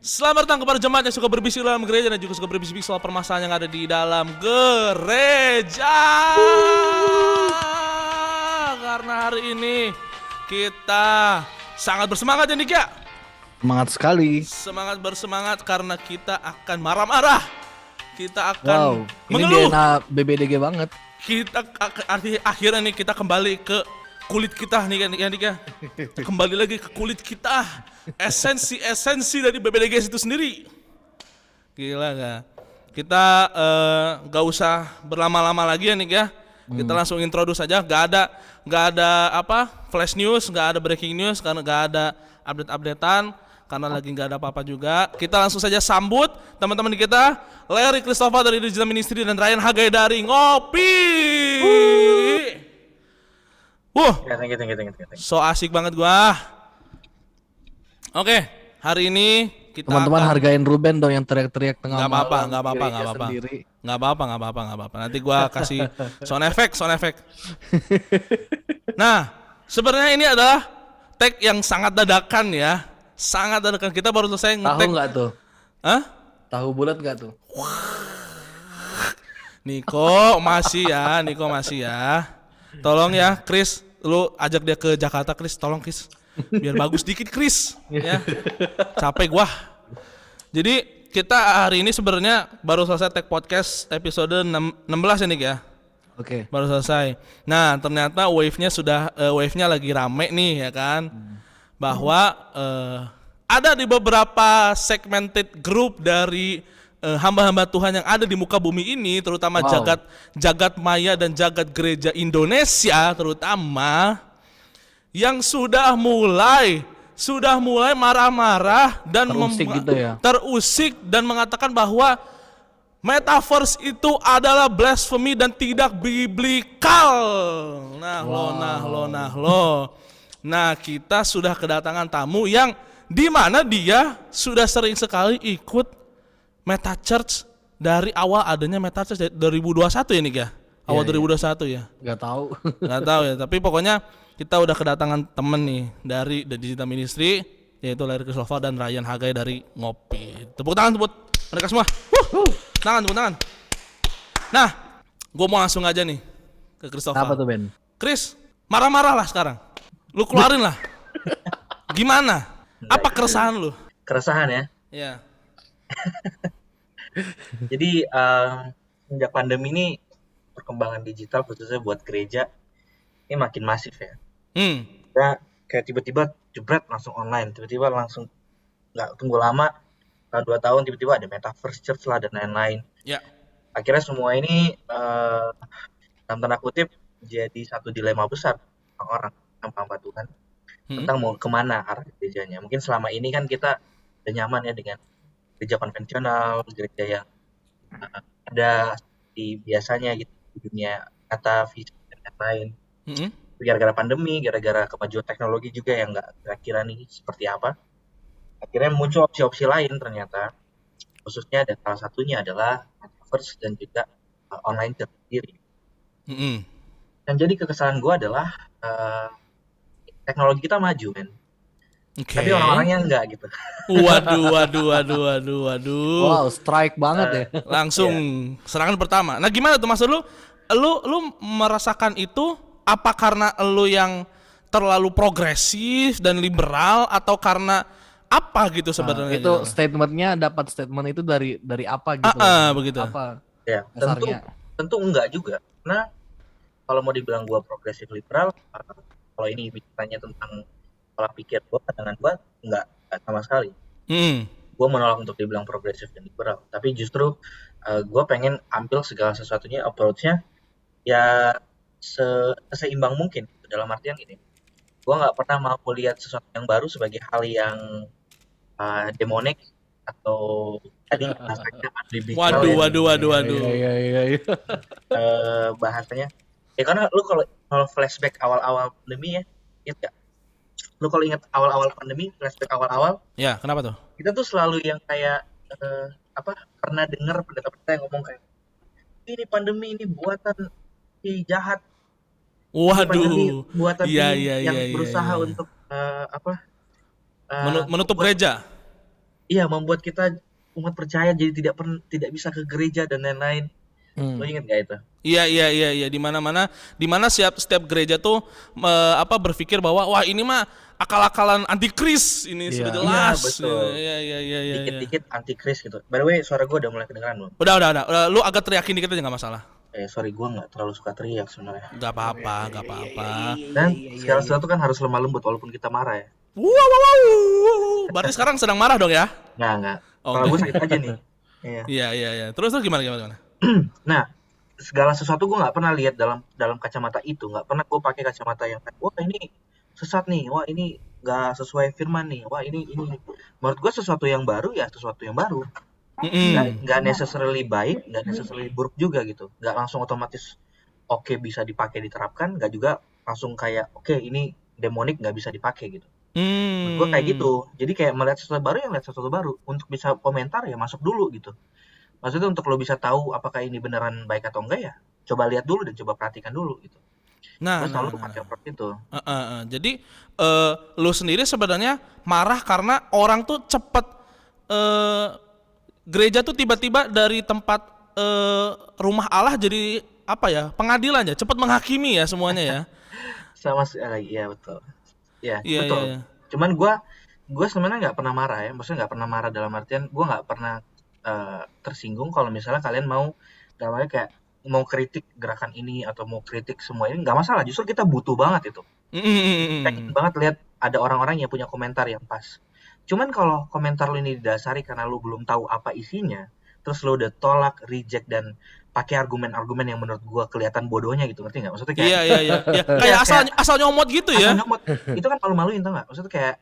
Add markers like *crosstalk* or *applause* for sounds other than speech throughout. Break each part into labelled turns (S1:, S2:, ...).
S1: Selamat datang kepada jemaat yang suka berbisik dalam gereja dan juga suka berbisik soal permasalahan yang ada di dalam gereja. Karena hari ini kita sangat bersemangat ya Nik ya.
S2: Semangat sekali.
S1: Semangat bersemangat karena kita akan marah-marah. Kita akan
S2: Wow, ini
S1: mengeluh.
S2: DNA BBDG banget.
S1: Kita arti akhirnya nih kita kembali ke kulit kita nih kan ya Nik ya. *laughs* Kembali lagi ke kulit kita. Esensi-esensi dari BBDG itu sendiri. Gila gak? Kita eh, nggak usah berlama-lama lagi ya Nik ya. Kita langsung introduce saja. Gak ada nggak ada apa flash news, nggak ada breaking news karena nggak ada update-updatean karena lagi nggak ada apa-apa juga. Kita langsung saja sambut teman-teman kita, Larry Christopher dari Digital Ministry dan Ryan Hagai dari Ngopi. Wuh,
S3: Ya, thank you, thank you, thank you, thank you.
S1: so asik banget gua. Oke, hari ini kita
S2: Teman-teman
S1: akan-
S2: hargain Ruben dong yang teriak-teriak tengah
S1: nggak apa-apa,
S2: malam
S1: nggak apa-apa,
S2: gereja
S1: nggak apa-apa,
S2: sendiri.
S1: nggak apa-apa, nggak apa-apa, nggak apa-apa. Nanti gua kasih sound effect, sound effect. *laughs* Nah, sebenarnya ini adalah tag yang sangat dadakan ya, sangat dadakan. Kita baru selesai
S2: Tahu
S1: ngetek.
S2: nggak tuh?
S1: Hah?
S2: Tahu bulat nggak tuh?
S1: Niko masih ya, Niko masih ya. Tolong ya, Chris, lu ajak dia ke Jakarta, Chris. Tolong, Chris. Biar bagus dikit, Chris. Ya. Capek gua. Jadi kita hari ini sebenarnya baru selesai tag podcast episode 6, 16 ini ya.
S2: Oke.
S1: Baru selesai. Nah, ternyata wave-nya sudah eh, wave-nya lagi rame nih ya kan. Bahwa eh, ada di beberapa segmented group dari eh, hamba-hamba Tuhan yang ada di muka bumi ini, terutama
S2: Wow.
S1: jagat jagat maya dan jagat gereja Indonesia terutama yang sudah mulai sudah mulai marah-marah dan
S2: Terusik gitu ya?
S1: terusik dan mengatakan bahwa metaverse itu adalah blasphemy dan tidak biblikal. Nah, lo, nah, lo, nah, lo. Nah, kita sudah kedatangan tamu yang di mana dia sudah sering sekali ikut Meta Church dari awal adanya Meta Church dari 2021 ya, Nik ya? Awal 2021 ya?
S2: Nggak tahu. *laughs*
S1: nggak tahu ya tapi pokoknya kita udah kedatangan temen nih dari The Digital Ministry yaitu Larry Christopher dan Ryan Hagai dari Ngopi tepuk tangan buat mereka semua Wuh. tangan tepuk tangan nah gue mau langsung aja nih ke Christopher
S2: Apa tuh Ben?
S1: Chris marah-marah lah sekarang lu keluarin lah *laughs* gimana apa keresahan lu
S3: Keresahan ya.
S1: ya *laughs*
S3: Jadi eh, sejak pandemi ini perkembangan digital khususnya buat gereja ini makin masif ya.
S1: hmm
S3: Kita kayak tiba-tiba jebret langsung online, tiba-tiba langsung nggak tunggu lama tahun dua tahun tiba-tiba ada metaverse church lah dan lain-lain.
S1: ya
S3: Akhirnya semua ini eh, dalam tanda kutip jadi satu dilema besar orang hamba Tuhan
S1: Hmm.
S3: tentang mau ke mana arah gerejanya. Mungkin selama ini kan kita udah nyaman ya dengan gereja konvensional, gereja yang uh, ada di biasanya gitu di dunia kata fisik dan lain-lain.
S1: Hmm.
S3: Gara-gara pandemi, gara-gara kemajuan teknologi juga yang nggak kira-kira nih seperti apa. Akhirnya muncul opsi-opsi lain ternyata. Khususnya dan salah satunya adalah metaverse dan juga uh, online church sendiri.
S1: Hmm.
S3: Dan jadi kekesalan gue adalah uh, teknologi kita maju men,
S1: Oke.
S3: tapi orang-orangnya enggak gitu.
S1: Waduh, *laughs* waduh, waduh, waduh, waduh.
S2: Wow, strike banget ya.
S1: langsung serangan pertama. Nah, gimana tuh maksud lu? Lu lu merasakan itu apa karena lu yang terlalu progresif dan liberal atau karena apa gitu sebenarnya?
S2: Itu statementnya dapat statement itu dari dari apa gitu?
S1: Ah, ah, begitu.
S2: Apa
S3: Ya, tentu
S2: dasarnya?
S3: tentu enggak juga. Karena kalau mau dibilang gua progresif liberal, uh, kalau ini bicaranya tentang pola pikir gua, pandangan gua enggak, enggak sama sekali.
S1: Hmm.
S3: Gua menolak untuk dibilang progresif dan liberal, tapi justru uh, gua pengen ambil segala sesuatunya approach-nya ya se seimbang mungkin dalam artian ini. Gua nggak pernah mau lihat sesuatu yang baru sebagai hal yang uh, demonik atau tadi *laughs* bahasanya
S1: Waduh,
S3: ya.
S1: waduh, waduh, waduh.
S2: Iya, iya, iya.
S3: eh, bahasanya ya karena lu kalau kalau flashback awal-awal pandemi ya gak? Lu kalau ingat awal-awal pandemi flashback awal-awal
S1: Ya, kenapa tuh?
S3: kita tuh selalu yang kayak eh, apa pernah dengar pendeta-pendeta yang ngomong kayak ini pandemi ini buatan si jahat Ini pandemi
S1: Waduh.
S3: buatan
S1: Iya,
S3: si
S1: iya,
S3: yang
S1: iya, iya,
S3: berusaha
S1: iya.
S3: untuk eh, apa
S1: Menu- menutup
S3: membuat-
S1: gereja.
S3: iya membuat kita umat percaya jadi tidak pernah tidak bisa ke gereja dan lain-lain.
S2: Hmm.
S3: Lo inget gak itu?
S1: Iya iya iya iya di mana-mana di mana setiap setiap gereja tuh me- apa berpikir bahwa wah ini mah akal-akalan antikris ini
S2: Iya.
S1: sudah
S2: Iya,
S1: jelas.
S3: betul.
S1: Iya iya iya iya. iya.
S3: Dikit-dikit antikris gitu. By the way, suara gue udah mulai kedengeran belum?
S1: Udah udah udah. Udah, Lu agak teriakin dikit aja nggak masalah.
S3: Eh sorry gue nggak terlalu suka teriak sebenarnya.
S1: Nggak apa-apa nggak apa-apa.
S3: Dan segala sesuatu kan harus lemah lembut walaupun kita marah ya.
S1: Wow, wow, wow. Berarti sekarang sedang marah dong ya?
S3: Nggak nggak.
S1: Oh,
S3: Kalau gue sakit aja nih. *laughs* Iya.
S1: Iya iya iya. Terus terus gimana gimana gimana? *clears throat*
S3: Nah, segala sesuatu gue nggak pernah lihat dalam dalam kacamata itu. Nggak pernah gue pakai kacamata yang wah ini sesat nih, wah ini nggak sesuai firman nih, wah ini ini. Menurut gue sesuatu yang baru ya sesuatu yang baru. Nggak nggak necessarily baik, nggak necessarily buruk juga gitu. Nggak langsung otomatis oke bisa dipakai diterapkan, nggak juga langsung kayak oke ini demonik nggak bisa dipakai gitu.
S1: Hmm.
S3: Gue kayak gitu. Jadi kayak melihat sesuatu baru ya melihat sesuatu baru. Untuk bisa komentar ya masuk dulu gitu. Maksudnya untuk lo bisa tahu apakah ini beneran baik atau enggak ya, coba lihat dulu dan coba perhatikan dulu gitu.
S1: Nah, nah,
S3: selalu
S1: nah.
S3: pakai approach itu.
S1: Uh, uh, uh. Jadi eh lu sendiri sebenarnya marah karena orang tuh cepet eh gereja tuh tiba-tiba dari tempat eh rumah Allah jadi apa ya pengadilan ya cepet menghakimi ya semuanya ya. *laughs*
S3: Sama sekali, iya betul. Ya
S1: Iya
S3: betul.
S1: iya. iya.
S3: Cuman gue gue sebenarnya nggak pernah marah ya. Maksudnya nggak pernah marah dalam artian gue nggak pernah eh, tersinggung kalau misalnya kalian mau arti kayak mau kritik gerakan ini atau mau kritik semua ini nggak masalah. Justru kita butuh banget itu.
S1: Mm,
S3: pengen banget lihat ada orang-orang yang punya komentar yang pas. Cuman kalau komentar lu ini didasari karena lu belum tahu apa isinya, terus lu udah tolak, reject dan pakai argumen-argumen yang menurut gua kelihatan bodohnya gitu, ngerti nggak? Maksudnya kayak
S1: Iya iya iya. Ya, *laughs* kayak asal asal nyomot gitu
S3: asal
S1: ya.
S3: nyomot. itu kan malu-maluin tau nggak? Maksudnya kayak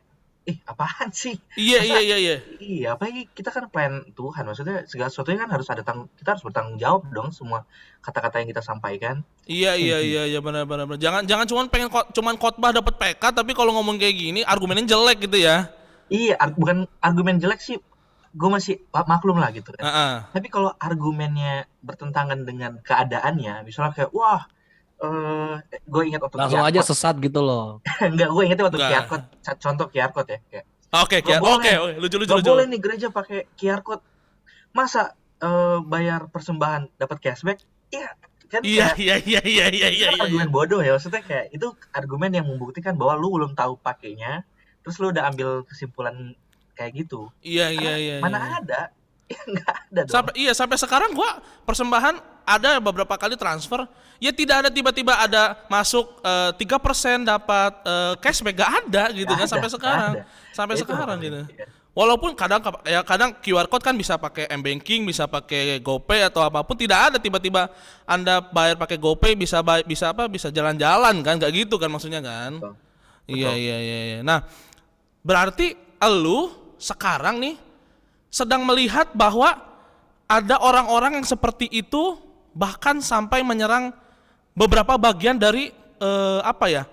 S3: ih apaan sih?
S1: Iya iya iya iya.
S3: Iya, apa ini kita kan plan Tuhan. Maksudnya segala sesuatunya kan harus ada tang kita harus bertanggung jawab dong semua kata-kata yang kita sampaikan.
S1: Iya iya iya iya benar benar benar. Jangan jangan cuman pengen ko- cuman khotbah dapat PK tapi kalau ngomong kayak gini argumennya jelek gitu ya.
S3: Iya, ar- bukan argumen jelek sih. Gue masih maklum lah gitu kan.
S1: Heeh.
S3: Tapi kalau argumennya bertentangan dengan keadaannya, misalnya kayak wah, eh gue ingat waktu
S2: Langsung
S3: QR
S2: aja
S3: code.
S2: sesat gitu loh. *laughs*
S3: enggak, gue ingetnya waktu. QR code. Contoh QR code ya, kayak
S1: Oke,
S3: Nggak
S1: oke, oke, oke, lucu lucu lucu.
S3: boleh nih gereja pakai QR code. Masa eh, bayar persembahan dapat cashback? Iya, kan
S1: Iya iya iya iya iya
S3: itu
S1: iya.
S3: kan
S1: iya.
S3: argumen bodoh ya. Maksudnya kayak itu argumen yang membuktikan bahwa lu belum tahu pakainya, terus lu udah ambil kesimpulan kayak gitu.
S1: Iya iya iya.
S3: Mana
S1: iya.
S3: ada? Ya *laughs* nggak ada dong.
S1: Sampai iya sampai sekarang gua persembahan ada beberapa kali transfer ya tidak ada tiba-tiba ada masuk eh, tiga persen dapat eh, cashback gak ada gitu kan
S3: Nggak ada,
S1: sampai sekarang
S3: ada.
S1: sampai
S3: Itu
S1: sekarang gitu
S3: iya.
S1: walaupun kadang ya kadang QR code kan bisa pakai m banking bisa pakai GoPay atau apa pun tidak ada tiba-tiba anda bayar pakai GoPay bisa bay- bisa apa bisa jalan-jalan kan nggak gitu kan maksudnya kan
S3: Betul.
S1: iya iya iya iya. nah berarti elu sekarang nih sedang melihat bahwa ada orang-orang yang seperti itu bahkan sampai menyerang beberapa bagian dari eh, apa ya?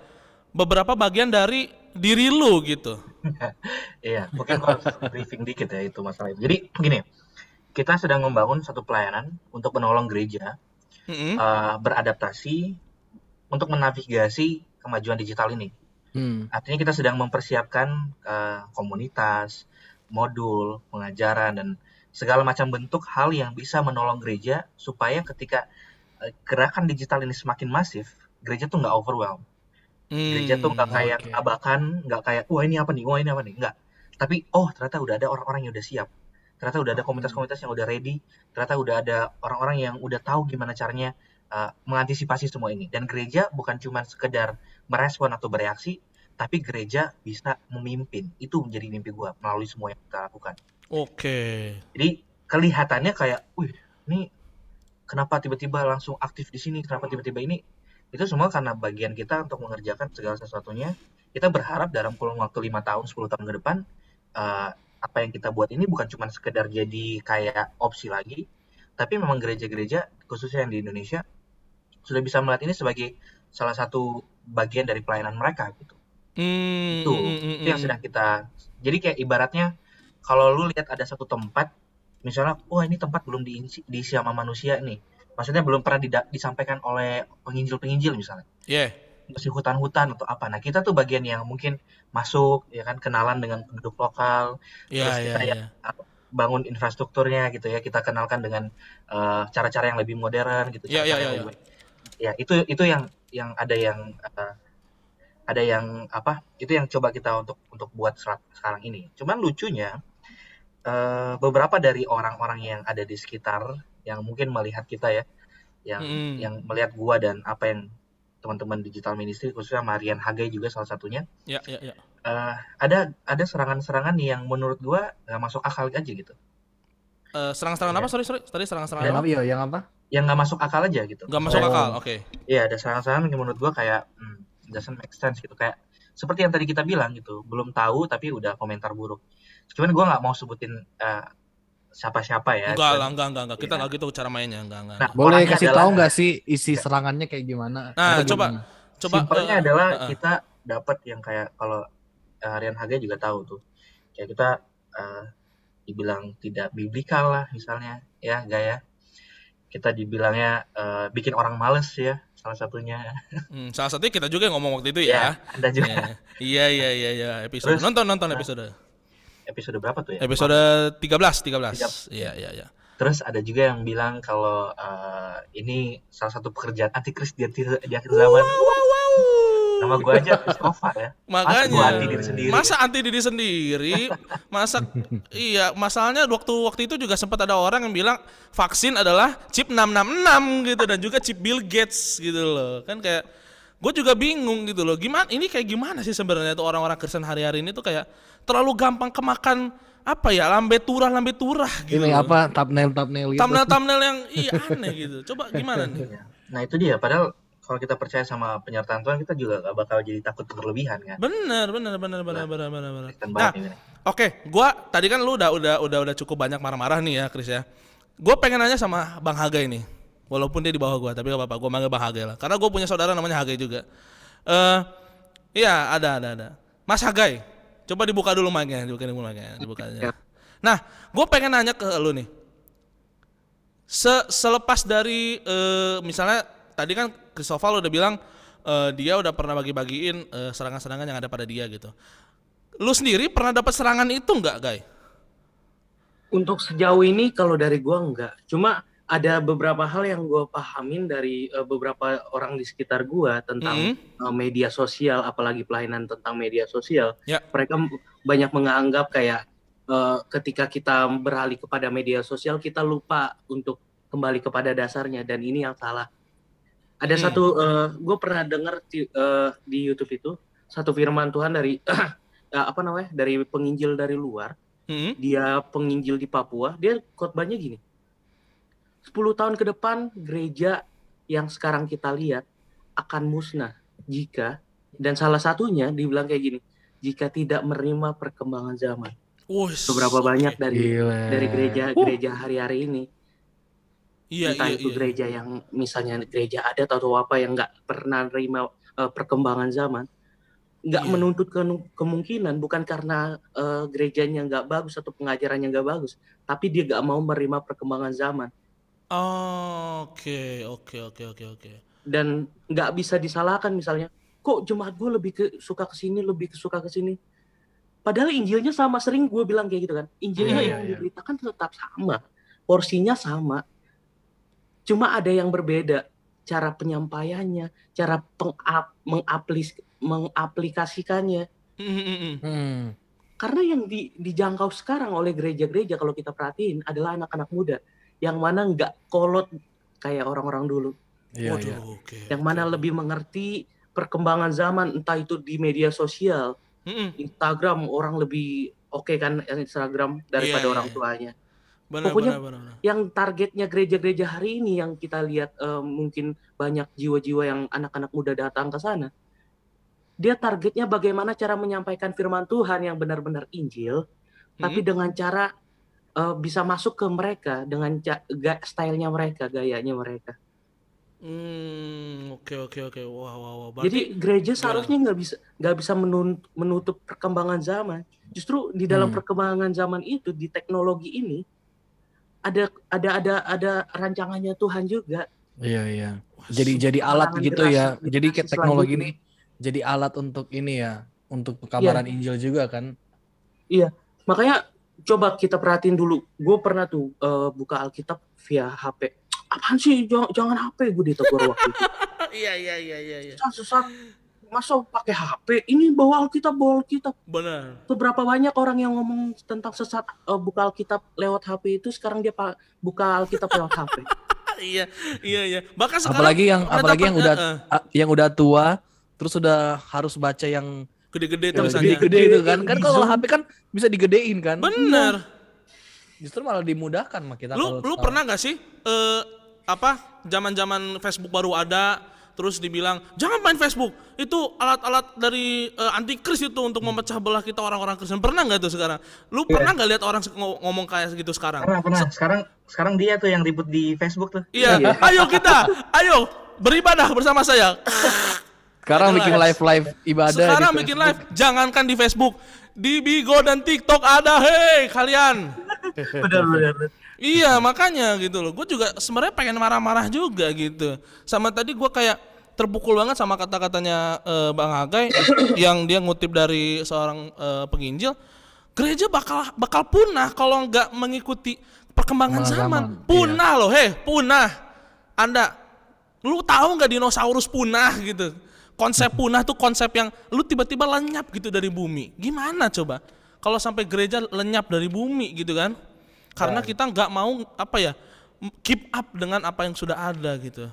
S1: Beberapa bagian dari diri lu gitu. *laughs*
S3: Iya, mungkin harus briefing dikit ya itu masalah itu. Jadi gini, kita sedang membangun satu pelayanan untuk menolong gereja
S1: Mm-mm.
S3: eh, beradaptasi untuk menavigasi kemajuan digital ini.
S2: Hmm.
S3: Artinya kita sedang mempersiapkan eh, komunitas, modul, pengajaran dan segala macam bentuk hal yang bisa menolong gereja supaya ketika eh, gerakan digital ini semakin masif, gereja tuh nggak overwhelm. Gereja tuh nggak
S1: Hmm,
S3: kayak
S2: oke.
S3: abakan, nggak kayak wah ini apa nih, wah ini apa nih, nggak. Tapi oh ternyata udah ada orang-orang yang udah siap. Ternyata udah ada komunitas-komunitas yang udah ready. Ternyata udah ada orang-orang yang udah tahu gimana caranya uh, mengantisipasi semua ini. Dan gereja bukan cuma sekedar merespon atau bereaksi, tapi gereja bisa memimpin. Itu menjadi mimpi gua melalui semua yang kita lakukan.
S1: Oke.
S3: Jadi kelihatannya kayak, wih, ini kenapa tiba-tiba langsung aktif di sini? Kenapa tiba-tiba ini? Itu semua karena bagian kita untuk mengerjakan segala sesuatunya. Kita berharap dalam kurun waktu lima tahun, 10 tahun ke depan, eh, apa yang kita buat ini bukan cuma sekedar jadi kayak opsi lagi, tapi memang gereja-gereja, khususnya yang di Indonesia, sudah bisa melihat ini sebagai salah satu bagian dari pelayanan mereka gitu
S1: Hmm,
S3: itu
S1: mm, mm,
S3: itu yang
S1: mm.
S3: sedang kita jadi kayak ibaratnya kalau lu lihat ada satu tempat misalnya wah ini tempat belum diisi, diisi sama manusia nih maksudnya belum pernah dida- disampaikan oleh penginjil-penginjil misalnya
S1: Yeah.
S3: masih hutan-hutan atau apa. Nah, kita tuh bagian yang mungkin masuk ya kan kenalan dengan penduduk lokal,
S1: Iya,
S3: terus
S1: iya,
S3: kita ya
S1: iya.
S3: bangun infrastrukturnya gitu ya. Kita kenalkan dengan eh, cara-cara yang lebih modern gitu,
S1: Iya, iya, iya, iya.
S3: Ya, itu itu yang yang ada yang eh, ada yang apa? Itu yang coba kita untuk untuk buat serat- sekarang ini. Cuman lucunya eh, beberapa dari orang-orang yang ada di sekitar yang mungkin melihat kita ya, yang
S1: Mm-mm.
S3: yang melihat gua dan apa yang teman-teman digital ministry khususnya Marian Hagai juga salah satunya
S1: Iya, iya, iya.
S3: eh, ada ada serangan-serangan yang menurut gua nggak masuk akal aja gitu
S1: Eh, serangan-serangan apa? Sorry, sorry. Tadi serangan-serangan
S2: Yang
S1: apa?
S2: Iya, yang apa?
S3: yang nggak masuk akal aja gitu
S1: Gak masuk
S2: Oh.
S1: akal. Oke.
S3: Iya ada serangan-serangan yang menurut gua kayak hmm, doesn't make sense gitu kayak seperti yang tadi kita bilang gitu belum tahu tapi udah komentar buruk cuman gua nggak mau sebutin eh, siapa-siapa ya
S1: Enggak lah, enggak, enggak, enggak. Kita
S3: Iya.
S1: enggak gitu cara mainnya, enggak, enggak.
S3: Nah,
S2: Boleh kasih
S3: adalah-
S2: tahu nggak sih isi serangannya kayak gimana?
S1: Nah,
S2: Atau
S1: coba.
S2: gimana?
S1: Coba
S3: simpelnya
S1: eh,
S3: adalah
S1: eh, eh.
S3: kita dapat yang kayak kalau uh, Rian Haga juga tahu tuh kayak kita eh, dibilang tidak biblikal lah misalnya ya gaya kita dibilangnya eh, bikin orang males ya salah satunya *laughs*
S1: Hmm, salah satunya kita juga yang ngomong waktu itu ya.
S3: anda juga
S1: Iya, iya, iya, iya, episode.
S3: Terus,
S1: nonton, nonton episode.
S3: episode berapa tuh ya
S1: Episode 13, 13.
S3: Tiga-
S1: Iya, iya, iya.
S3: terus ada juga yang bilang kalau eh, ini salah satu pekerjaan antikris di akhir, di akhir zaman nama gue aja Christopher ya Masa
S1: Makanya
S3: anti diri sendiri
S1: masa anti diri sendiri? Masa iya, masalahnya waktu waktu itu juga sempat ada orang yang bilang vaksin adalah chip 666 gitu dan juga chip Bill Gates gitu loh. Kan kayak gue juga bingung gitu loh. Gimana ini kayak gimana sih sebenarnya tuh orang-orang Kristen hari-hari ini tuh kayak terlalu gampang kemakan apa ya lambe turah lambe turah gitu.
S2: Ini apa thumbnail thumbnail gitu?
S1: Thumbnail thumbnail yang iya aneh gitu. Coba gimana nih?
S3: Ya. nah itu dia padahal kalau kita percaya sama penyertaan Tuhan kita juga gak bakal jadi takut berlebihan kan
S1: Bener bener bener bener bener bener bener.
S3: Kristen
S1: Nah, Oke, gua tadi kan lu udah udah udah udah cukup banyak marah-marah nih ya, Chris ya. Gua pengen nanya sama Bang Haga ini. Walaupun dia di bawah gua, tapi gak apa-apa, gua manggil Bang Haga lah. Karena gua punya saudara namanya Haga juga. Eh, iya, ada ada ada. Mas Hagai, coba dibuka dulu mic-nya, dibuka dulu mic-nya, dibukanya. Nah, gua pengen nanya ke lu nih. Se- selepas dari eh, misalnya tadi kan Christopher udah bilang eh, dia udah pernah bagi-bagiin eh, serangan-serangan yang ada pada dia gitu. Lu sendiri pernah dapat serangan itu nggak, Guy?
S4: Untuk sejauh ini kalau dari gua enggak. Cuma ada beberapa hal yang gua pahamin dari eh, beberapa orang di sekitar gua tentang
S1: Mhm.
S4: eh, media sosial, apalagi pelayanan tentang media sosial.
S1: Ya.
S4: Mereka banyak menganggap kayak eh, ketika kita beralih kepada media sosial kita lupa untuk kembali kepada dasarnya dan ini yang salah. Ada
S1: Hmm.
S4: satu, gue pernah dengar di, eh, di YouTube itu satu firman Tuhan dari *clears throat* eh, apa namanya dari penginjil dari luar
S1: Mhm.
S4: dia penginjil di Papua, dia khotbahnya gini. 10 tahun ke depan gereja yang sekarang kita lihat akan musnah jika dan salah satunya dibilang kayak gini, jika tidak menerima perkembangan zaman.
S1: Wus,
S4: Beberapa
S1: oke.
S4: banyak dari
S2: Gila.
S4: dari gereja-gereja hari-hari ini,
S1: Iya,
S4: entah
S1: iya,
S4: itu
S1: iya.
S4: gereja yang misalnya gereja adat atau apa yang nggak pernah terima eh, perkembangan zaman, nggak
S1: Iya.
S4: menuntut ke- kemungkinan bukan karena eh, gerejanya nggak bagus atau pengajarannya nggak bagus, tapi dia nggak mau menerima perkembangan zaman
S1: Oke, oke, oke, oke, oke.
S4: dan nggak bisa disalahkan misalnya, kok jemaat gue lebih ke, suka ke sini, lebih ke- suka ke sini. Padahal Injilnya sama, sering gue bilang kayak gitu kan. Injilnya
S2: Iya,
S4: yang
S2: iya, iya.
S4: diberitakan tetap sama, porsinya sama. Cuma ada yang berbeda cara penyampaiannya, cara pengap, mengaplis, mengaplikasikannya.
S2: Hmm.
S4: Karena yang di- dijangkau sekarang oleh gereja-gereja kalau kita perhatiin adalah anak-anak muda yang mana nggak kolot kayak orang-orang dulu,
S2: Iya,
S1: Waduh,
S2: iya.
S1: oke.
S4: yang mana lebih mengerti perkembangan zaman entah itu di media sosial,
S1: Mhm.
S4: Instagram orang lebih oke kan Instagram daripada
S1: Iya,
S4: orang
S1: iya.
S4: tuanya.
S1: Benar,
S4: Pokoknya-
S1: benar, benar, benar.
S4: Yang targetnya gereja-gereja hari ini yang kita lihat eh, mungkin banyak jiwa-jiwa yang anak-anak muda datang ke sana. Dia targetnya bagaimana cara menyampaikan firman Tuhan yang benar-benar Injil, tapi
S1: Mhm.
S4: dengan cara eh, bisa masuk ke mereka dengan stylenya mereka, gayanya mereka.
S1: Hmm, oke, oke, oke. Wah, wah, wah. Berarti,
S4: Jadi gereja seharusnya nggak bisa nggak bisa menutup perkembangan zaman. Justru di dalam
S2: Hmm.
S4: perkembangan zaman itu di teknologi ini ada ada ada ada rancangannya Tuhan juga.
S2: Iya iya. Jadi jadi alat gitu ya. Jadi kayak teknologi ini
S4: selanjutnya.
S2: jadi alat untuk ini ya, untuk pekabaran Injil juga kan.
S4: Makanya coba kita perhatiin dulu. Gue pernah tuh eh, buka Alkitab via HP. Apaan sih? Jangan, jangan HP gue ditegur waktu itu. *laughs*
S1: Iya iya iya iya iya.
S4: Sesat, sesat. Masa pakai HP? Ini bawa Alkitab, bawa Alkitab.
S1: Benar.
S4: Beberapa banyak orang yang ngomong tentang sesat eh, buka Alkitab lewat HP itu sekarang dia pa- buka Alkitab lewat HP. *laughs*
S1: iya iya iya. Bahkan sekarang
S2: Apalagi yang apalagi yang udah
S1: eh, eh,
S2: ah, yang udah tua terus udah harus baca yang
S1: gede-gede
S2: yang
S1: tulisannya.
S2: gede-gede itu kan. Kan kalau. HP kan bisa digedein kan.
S1: Bener.
S2: Justru malah dimudahkan mah kita
S1: Lu
S2: kalau
S1: lu
S2: sekarang.
S1: pernah nggak sih eh apa zaman-zaman Facebook baru ada terus dibilang jangan main Facebook. Itu alat-alat dari eh, antikris itu untuk memecah belah kita orang-orang Kristen. Pernah nggak tuh sekarang? Lu pernah nggak lihat orang se- ngo- ngomong kayak gitu sekarang?
S3: Pernah, pernah. Sekarang sekarang dia tuh yang ribut di Facebook tuh.
S1: iya. Ayo kita ayo beribadah bersama saya *laughs*
S2: sekarang bikin live live ibadah
S1: sekarang
S2: di
S1: bikin
S2: Facebook.
S1: live jangankan di Facebook di Bigo dan TikTok ada hei kalian *laughs*
S4: benar benar.
S1: Iya makanya gitu loh. Gue juga sebenarnya pengen marah-marah juga gitu. Sama tadi gue kayak terpukul banget sama kata-katanya eh, Bang Hagai *coughs* yang dia ngutip dari seorang eh, penginjil. Gereja bakal bakal punah kalau nggak mengikuti perkembangan zaman.
S2: zaman,
S1: Punah loh, heh, punah. Anda, lu tahu nggak dinosaurus punah gitu? Konsep punah tuh konsep yang lu tiba-tiba lenyap gitu dari bumi. Gimana coba? Kalau sampai gereja lenyap dari bumi gitu kan? Karena kita nggak mau apa ya m- keep up dengan apa yang sudah ada gitu.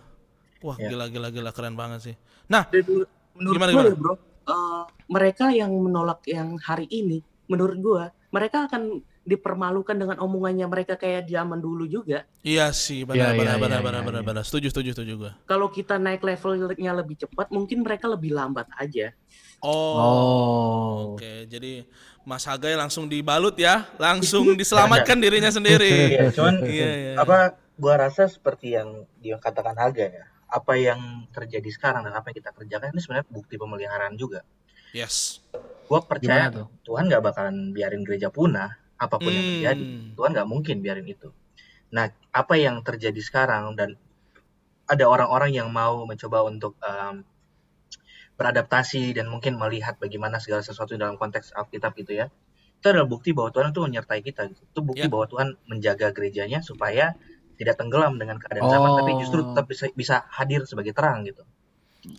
S1: Wah
S3: Ya.
S1: gila gila gila keren banget sih. Nah
S4: menurut
S1: Gimana,
S4: gue
S1: gimana?
S4: ya bro, eh, mereka yang menolak yang hari ini, menurut gue, mereka akan dipermalukan dengan omongannya mereka kayak zaman dulu juga.
S1: iya sih
S2: Iya,
S1: benar benar
S2: iya,
S1: benar
S2: iya,
S1: benar
S2: iya,
S1: benar
S2: iya.
S1: benar. Setuju setuju setuju gue.
S4: Kalau kita naik levelnya lebih cepat, mungkin mereka lebih lambat aja.
S1: Oh.
S2: Oh.
S1: Oke, jadi Mas Hagai langsung dibalut ya, langsung *laughs* diselamatkan dirinya sendiri. *laughs*
S3: Iya, cuman
S1: Iya, iya.
S3: apa gua rasa seperti yang dia katakan Haga ya. Apa yang terjadi sekarang dan apa yang kita kerjakan ini sebenarnya bukti pemeliharaan juga.
S1: Yes.
S3: Gua percaya
S2: tuh?
S3: Tuhan nggak bakalan biarin gereja punah apa pun yang terjadi.
S1: Hmm.
S3: Tuhan nggak mungkin biarin itu. Nah, apa yang terjadi sekarang dan ada orang-orang yang mau mencoba untuk em, beradaptasi dan mungkin melihat bagaimana segala sesuatu dalam konteks Alkitab gitu ya. Itu adalah bukti bahwa Tuhan itu menyertai kita. Gitu. Itu bukti
S1: Ya.
S3: bahwa Tuhan menjaga gerejanya supaya tidak tenggelam dengan keadaan zaman, tapi justru
S2: Oh.
S3: tetap bisa, bisa hadir sebagai terang gitu.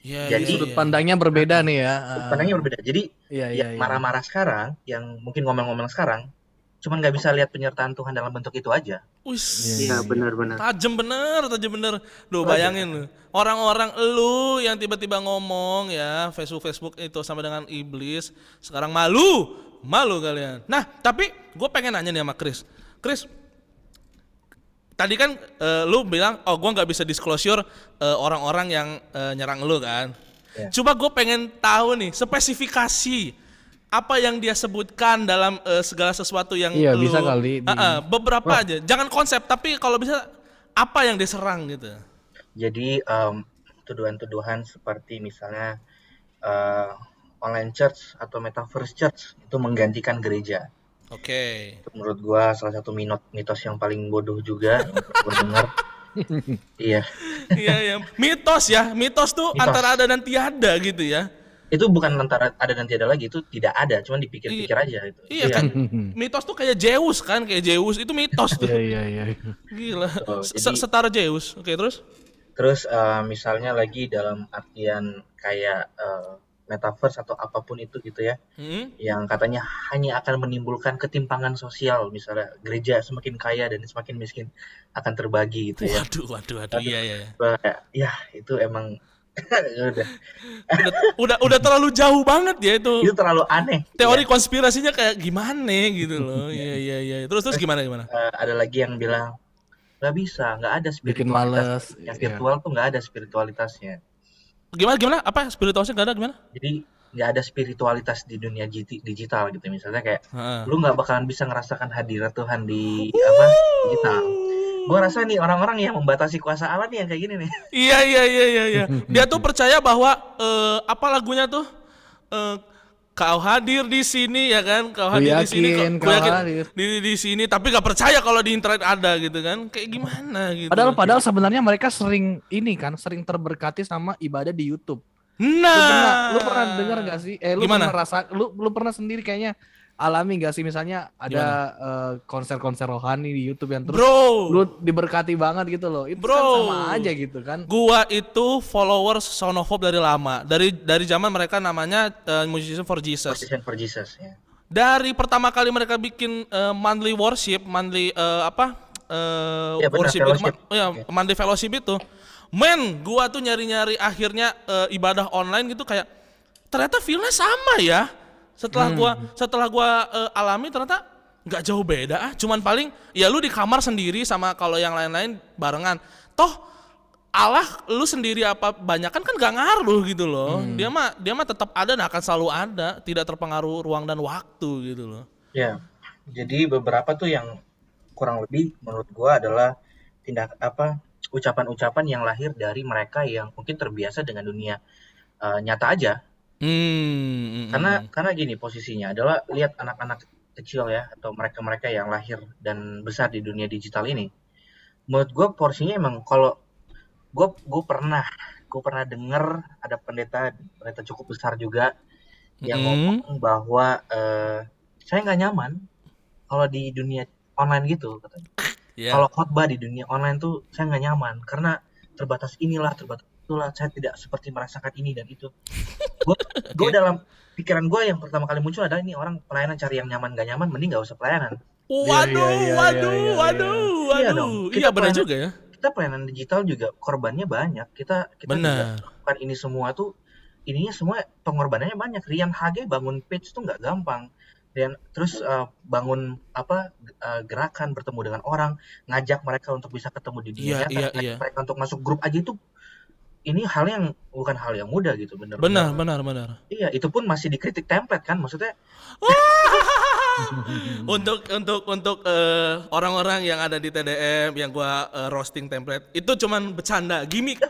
S1: Iya,
S3: Jadi-
S1: iya,
S2: Sudut
S1: iya.
S2: pandangnya berbeda nih ya.
S3: Sudut Pandangnya berbeda. Jadi
S2: iya.
S3: yang
S2: iya.
S3: marah-marah sekarang, yang mungkin ngomel-ngomel sekarang, cuman nggak bisa lihat penyertaan Tuhan dalam bentuk itu aja.
S1: Wis.
S2: Iya,
S4: Iya benar-benar.
S1: Tajam bener, tajam bener. Duh bayangin lu. Orang-orang lu yang tiba-tiba ngomong ya Facebook Facebook itu sama dengan iblis. Sekarang malu, malu kalian. Nah tapi gue pengen nanya nih sama Chris. Chris, tadi kan eh, lu bilang oh gue nggak bisa disclosure eh, orang-orang yang eh, nyerang lu kan.
S3: Ya.
S1: Coba gue pengen tahu nih spesifikasi apa yang dia sebutkan dalam eh, segala sesuatu yang
S2: Iya,
S1: lu,
S2: bisa kali
S1: Ah, ah, beberapa aja. Jangan konsep tapi kalau bisa apa yang diserang gitu.
S3: Jadi em, tuduhan-tuduhan seperti misalnya eh, online church atau metaverse church itu menggantikan gereja.
S1: Oke.
S3: Itu menurut gua salah satu minot, mitos yang paling bodoh juga *laughs* dengar. iya,
S1: iya iya. Mitos ya. Mitos tuh
S3: Mitos.
S1: antara ada dan tiada gitu ya.
S3: Itu bukan antara ada dan tiada lagi, itu tidak ada, cuman dipikir-pikir aja itu.
S1: Iya kan. Mitos tuh kayak Zeus kan, kayak Zeus itu mitos tuh.
S2: Iya iya iya.
S1: Gila.
S3: Oh,
S1: Se-
S3: jadi-
S1: Setara Zeus. Oke, terus?
S3: Terus eh, misalnya lagi dalam artian kayak eh, metaverse atau apa pun itu gitu ya,
S1: Hmm?
S3: yang katanya hanya akan menimbulkan ketimpangan sosial, misalnya gereja semakin kaya dan semakin miskin akan terbagi gitu ya.
S1: Waduh, waduh, waduh. Iya, iya. iya.
S3: Kayak, ya itu emang *laughs* udah
S1: Udah, udah udah terlalu jauh banget ya itu.
S3: itu terlalu aneh.
S1: Teori
S3: Ya,
S1: konspirasinya kayak gimana gitu loh. *laughs* Iya, iya, iya. Terus terus gimana gimana?
S3: eh, ada lagi yang bilang nggak bisa, nggak ada
S2: Bikin
S3: spiritualitas.
S2: males.
S3: Yang
S2: Iya.
S3: virtual tuh nggak ada spiritualitasnya.
S1: Gimana gimana? Apa spiritualnya gak ada gimana?
S3: Jadi nggak ada spiritualitas di dunia digital gitu. Misalnya kayak
S1: Heeh.
S3: lu nggak bakalan bisa ngerasakan hadirat Tuhan di apa digital. Gua rasa nih orang-orang yang membatasi kuasa Allah nih yang kayak gini nih.
S1: Iya iya iya iya iya. Dia tuh percaya bahwa eh, apa lagunya tuh eh, kau hadir di sini ya kan kau hadir di sini
S2: yakin
S1: kau,
S2: kau
S1: yakin
S2: hadir.
S1: di di sini tapi gak percaya kalau di internet ada gitu kan kayak gimana gitu
S2: Padahal padahal sebenarnya mereka sering ini kan sering terberkati sama ibadah di YouTube. Lu
S1: nah
S2: pernah, lu pernah dengar gak sih? Eh lu
S1: Gimana?
S2: pernah rasa lu lu pernah sendiri kayaknya alami gak sih misalnya ada eh, konser-konser rohani di YouTube yang terus
S1: bro
S2: lu diberkati banget gitu loh. Itu
S1: Bro.
S2: kan sama aja gitu kan.
S1: Gua itu followers Sonophobia dari lama. Dari dari zaman mereka namanya uh, Musician for Jesus.
S3: Position for Jesus ya.
S1: Dari pertama kali mereka bikin uh, monthly worship, monthly uh, apa? Uh,
S3: Iya, benar,
S1: worship
S3: fellowship.
S1: ma- ya,
S3: Oke.
S1: monthly fellowship itu. Men, gua tuh nyari-nyari akhirnya uh, ibadah online gitu kayak ternyata feel-nya sama ya. Setelah
S3: Hmm.
S1: gua setelah gua uh, alami ternyata nggak jauh beda ah. Cuman paling ya lu di kamar sendiri sama kalau yang lain-lain barengan. Toh Allah lu sendiri apa banyak kan kan gak ngaruh gitu loh.
S3: Hmm.
S1: Dia mah dia mah tetap ada dan akan selalu ada, tidak terpengaruh ruang dan waktu gitu loh.
S3: Ya, jadi beberapa tuh yang kurang lebih menurut gua adalah tindak apa ucapan-ucapan yang lahir dari mereka yang mungkin terbiasa dengan dunia eh, nyata aja.
S1: Hmm.
S3: Karena karena gini posisinya adalah lihat anak-anak kecil ya atau mereka-mereka yang lahir dan besar di dunia digital ini. Menurut gua porsinya emang kalau gua gua pernah gua pernah denger ada pendeta pendeta cukup besar juga yang
S1: Mm-mm.
S3: ngomong bahwa eh, saya nggak nyaman kalau di dunia online gitu katanya.
S1: Ya.
S3: Kalau khotbah di dunia online tuh saya nggak nyaman karena terbatas inilah terbatas itulah saya tidak seperti merasakan ini dan itu. Gue *laughs*
S1: Oke.
S3: dalam pikiran gue yang pertama kali muncul adalah ini orang pelayanan cari yang nyaman gak nyaman mending gak usah pelayanan.
S1: Waduh,
S2: Iya, iya, iya,
S1: waduh,
S2: iya, iya.
S1: waduh,
S3: Iya
S1: waduh.
S3: dong.
S1: Iya
S3: Kita
S1: benar
S3: pelayanan-
S1: juga ya.
S3: Kita pelayanan digital juga korbannya banyak. Kita kita juga
S1: Benar.
S3: melakukan ini semua tuh ininya semua pengorbanannya banyak. Rian HG bangun page tuh nggak gampang. Dan terus eh, bangun apa eh, gerakan bertemu dengan orang, ngajak mereka untuk bisa ketemu di dunia
S1: Iya,
S3: nyata,
S1: iya,
S3: ngajak
S1: iya.
S3: mereka untuk masuk grup aja itu ini hal yang bukan hal yang mudah gitu bener
S1: Benar, benar, benar.
S3: Iya, itu pun masih dikritik template kan, maksudnya *laughs*
S1: untuk untuk untuk eh, orang-orang yang ada di TDM yang gua eh, roasting template itu cuman bercanda, gimmick.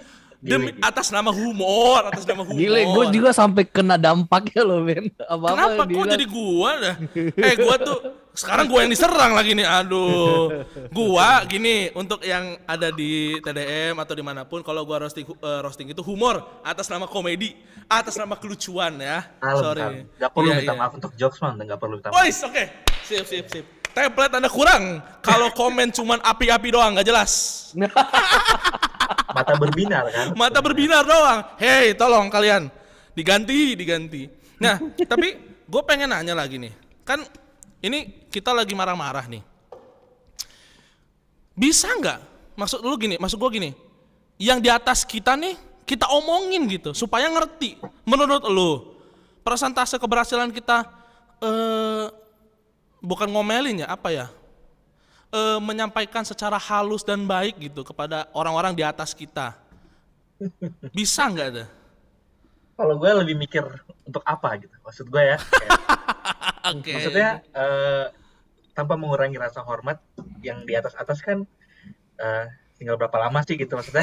S1: Demi
S3: Gimmick.
S1: atas nama humor, atas nama humor.
S2: Gile, gue juga sampai kena dampaknya loh, Ben. Apa-apa
S1: Kenapa kok
S2: dilihat.
S1: jadi gua dah? Eh gua tuh sekarang gua yang diserang lagi nih. Aduh. Gua gini untuk yang ada di TDM atau di mana pun kalau gua roasting eh, roasting itu humor atas nama komedi, atas nama kelucuan ya.
S3: kalem,
S1: Sorry.
S3: kalem. Nggak perlu
S1: Iya,
S3: minta
S1: iya.
S3: maaf untuk jokes man, nggak perlu minta maaf.
S1: Boys, oke. Sip, sip, sip. Template Anda kurang kalau komen cuman api-api doang nggak jelas. *laughs*
S3: Mata berbinar kan. *laughs*
S1: Mata berbinar doang. Hei, tolong kalian diganti, diganti. Nah, *laughs* tapi gue pengen nanya lagi nih. Kan ini kita lagi marah-marah nih. Bisa nggak? Maksud lu gini, maksud gue gini. Yang di atas kita nih kita omongin gitu supaya ngerti. Menurut lu persentase keberhasilan kita eh bukan ngomelin ya, apa ya? Eh, menyampaikan secara halus dan baik gitu kepada orang-orang di atas kita. Bisa nggak ada?
S3: Kalau gue lebih mikir untuk apa gitu, maksud gue ya. Kayak, *laughs*
S1: Oke.
S3: Maksudnya eh, tanpa mengurangi rasa hormat yang di atas atas kan eh, tinggal berapa lama sih gitu maksudnya.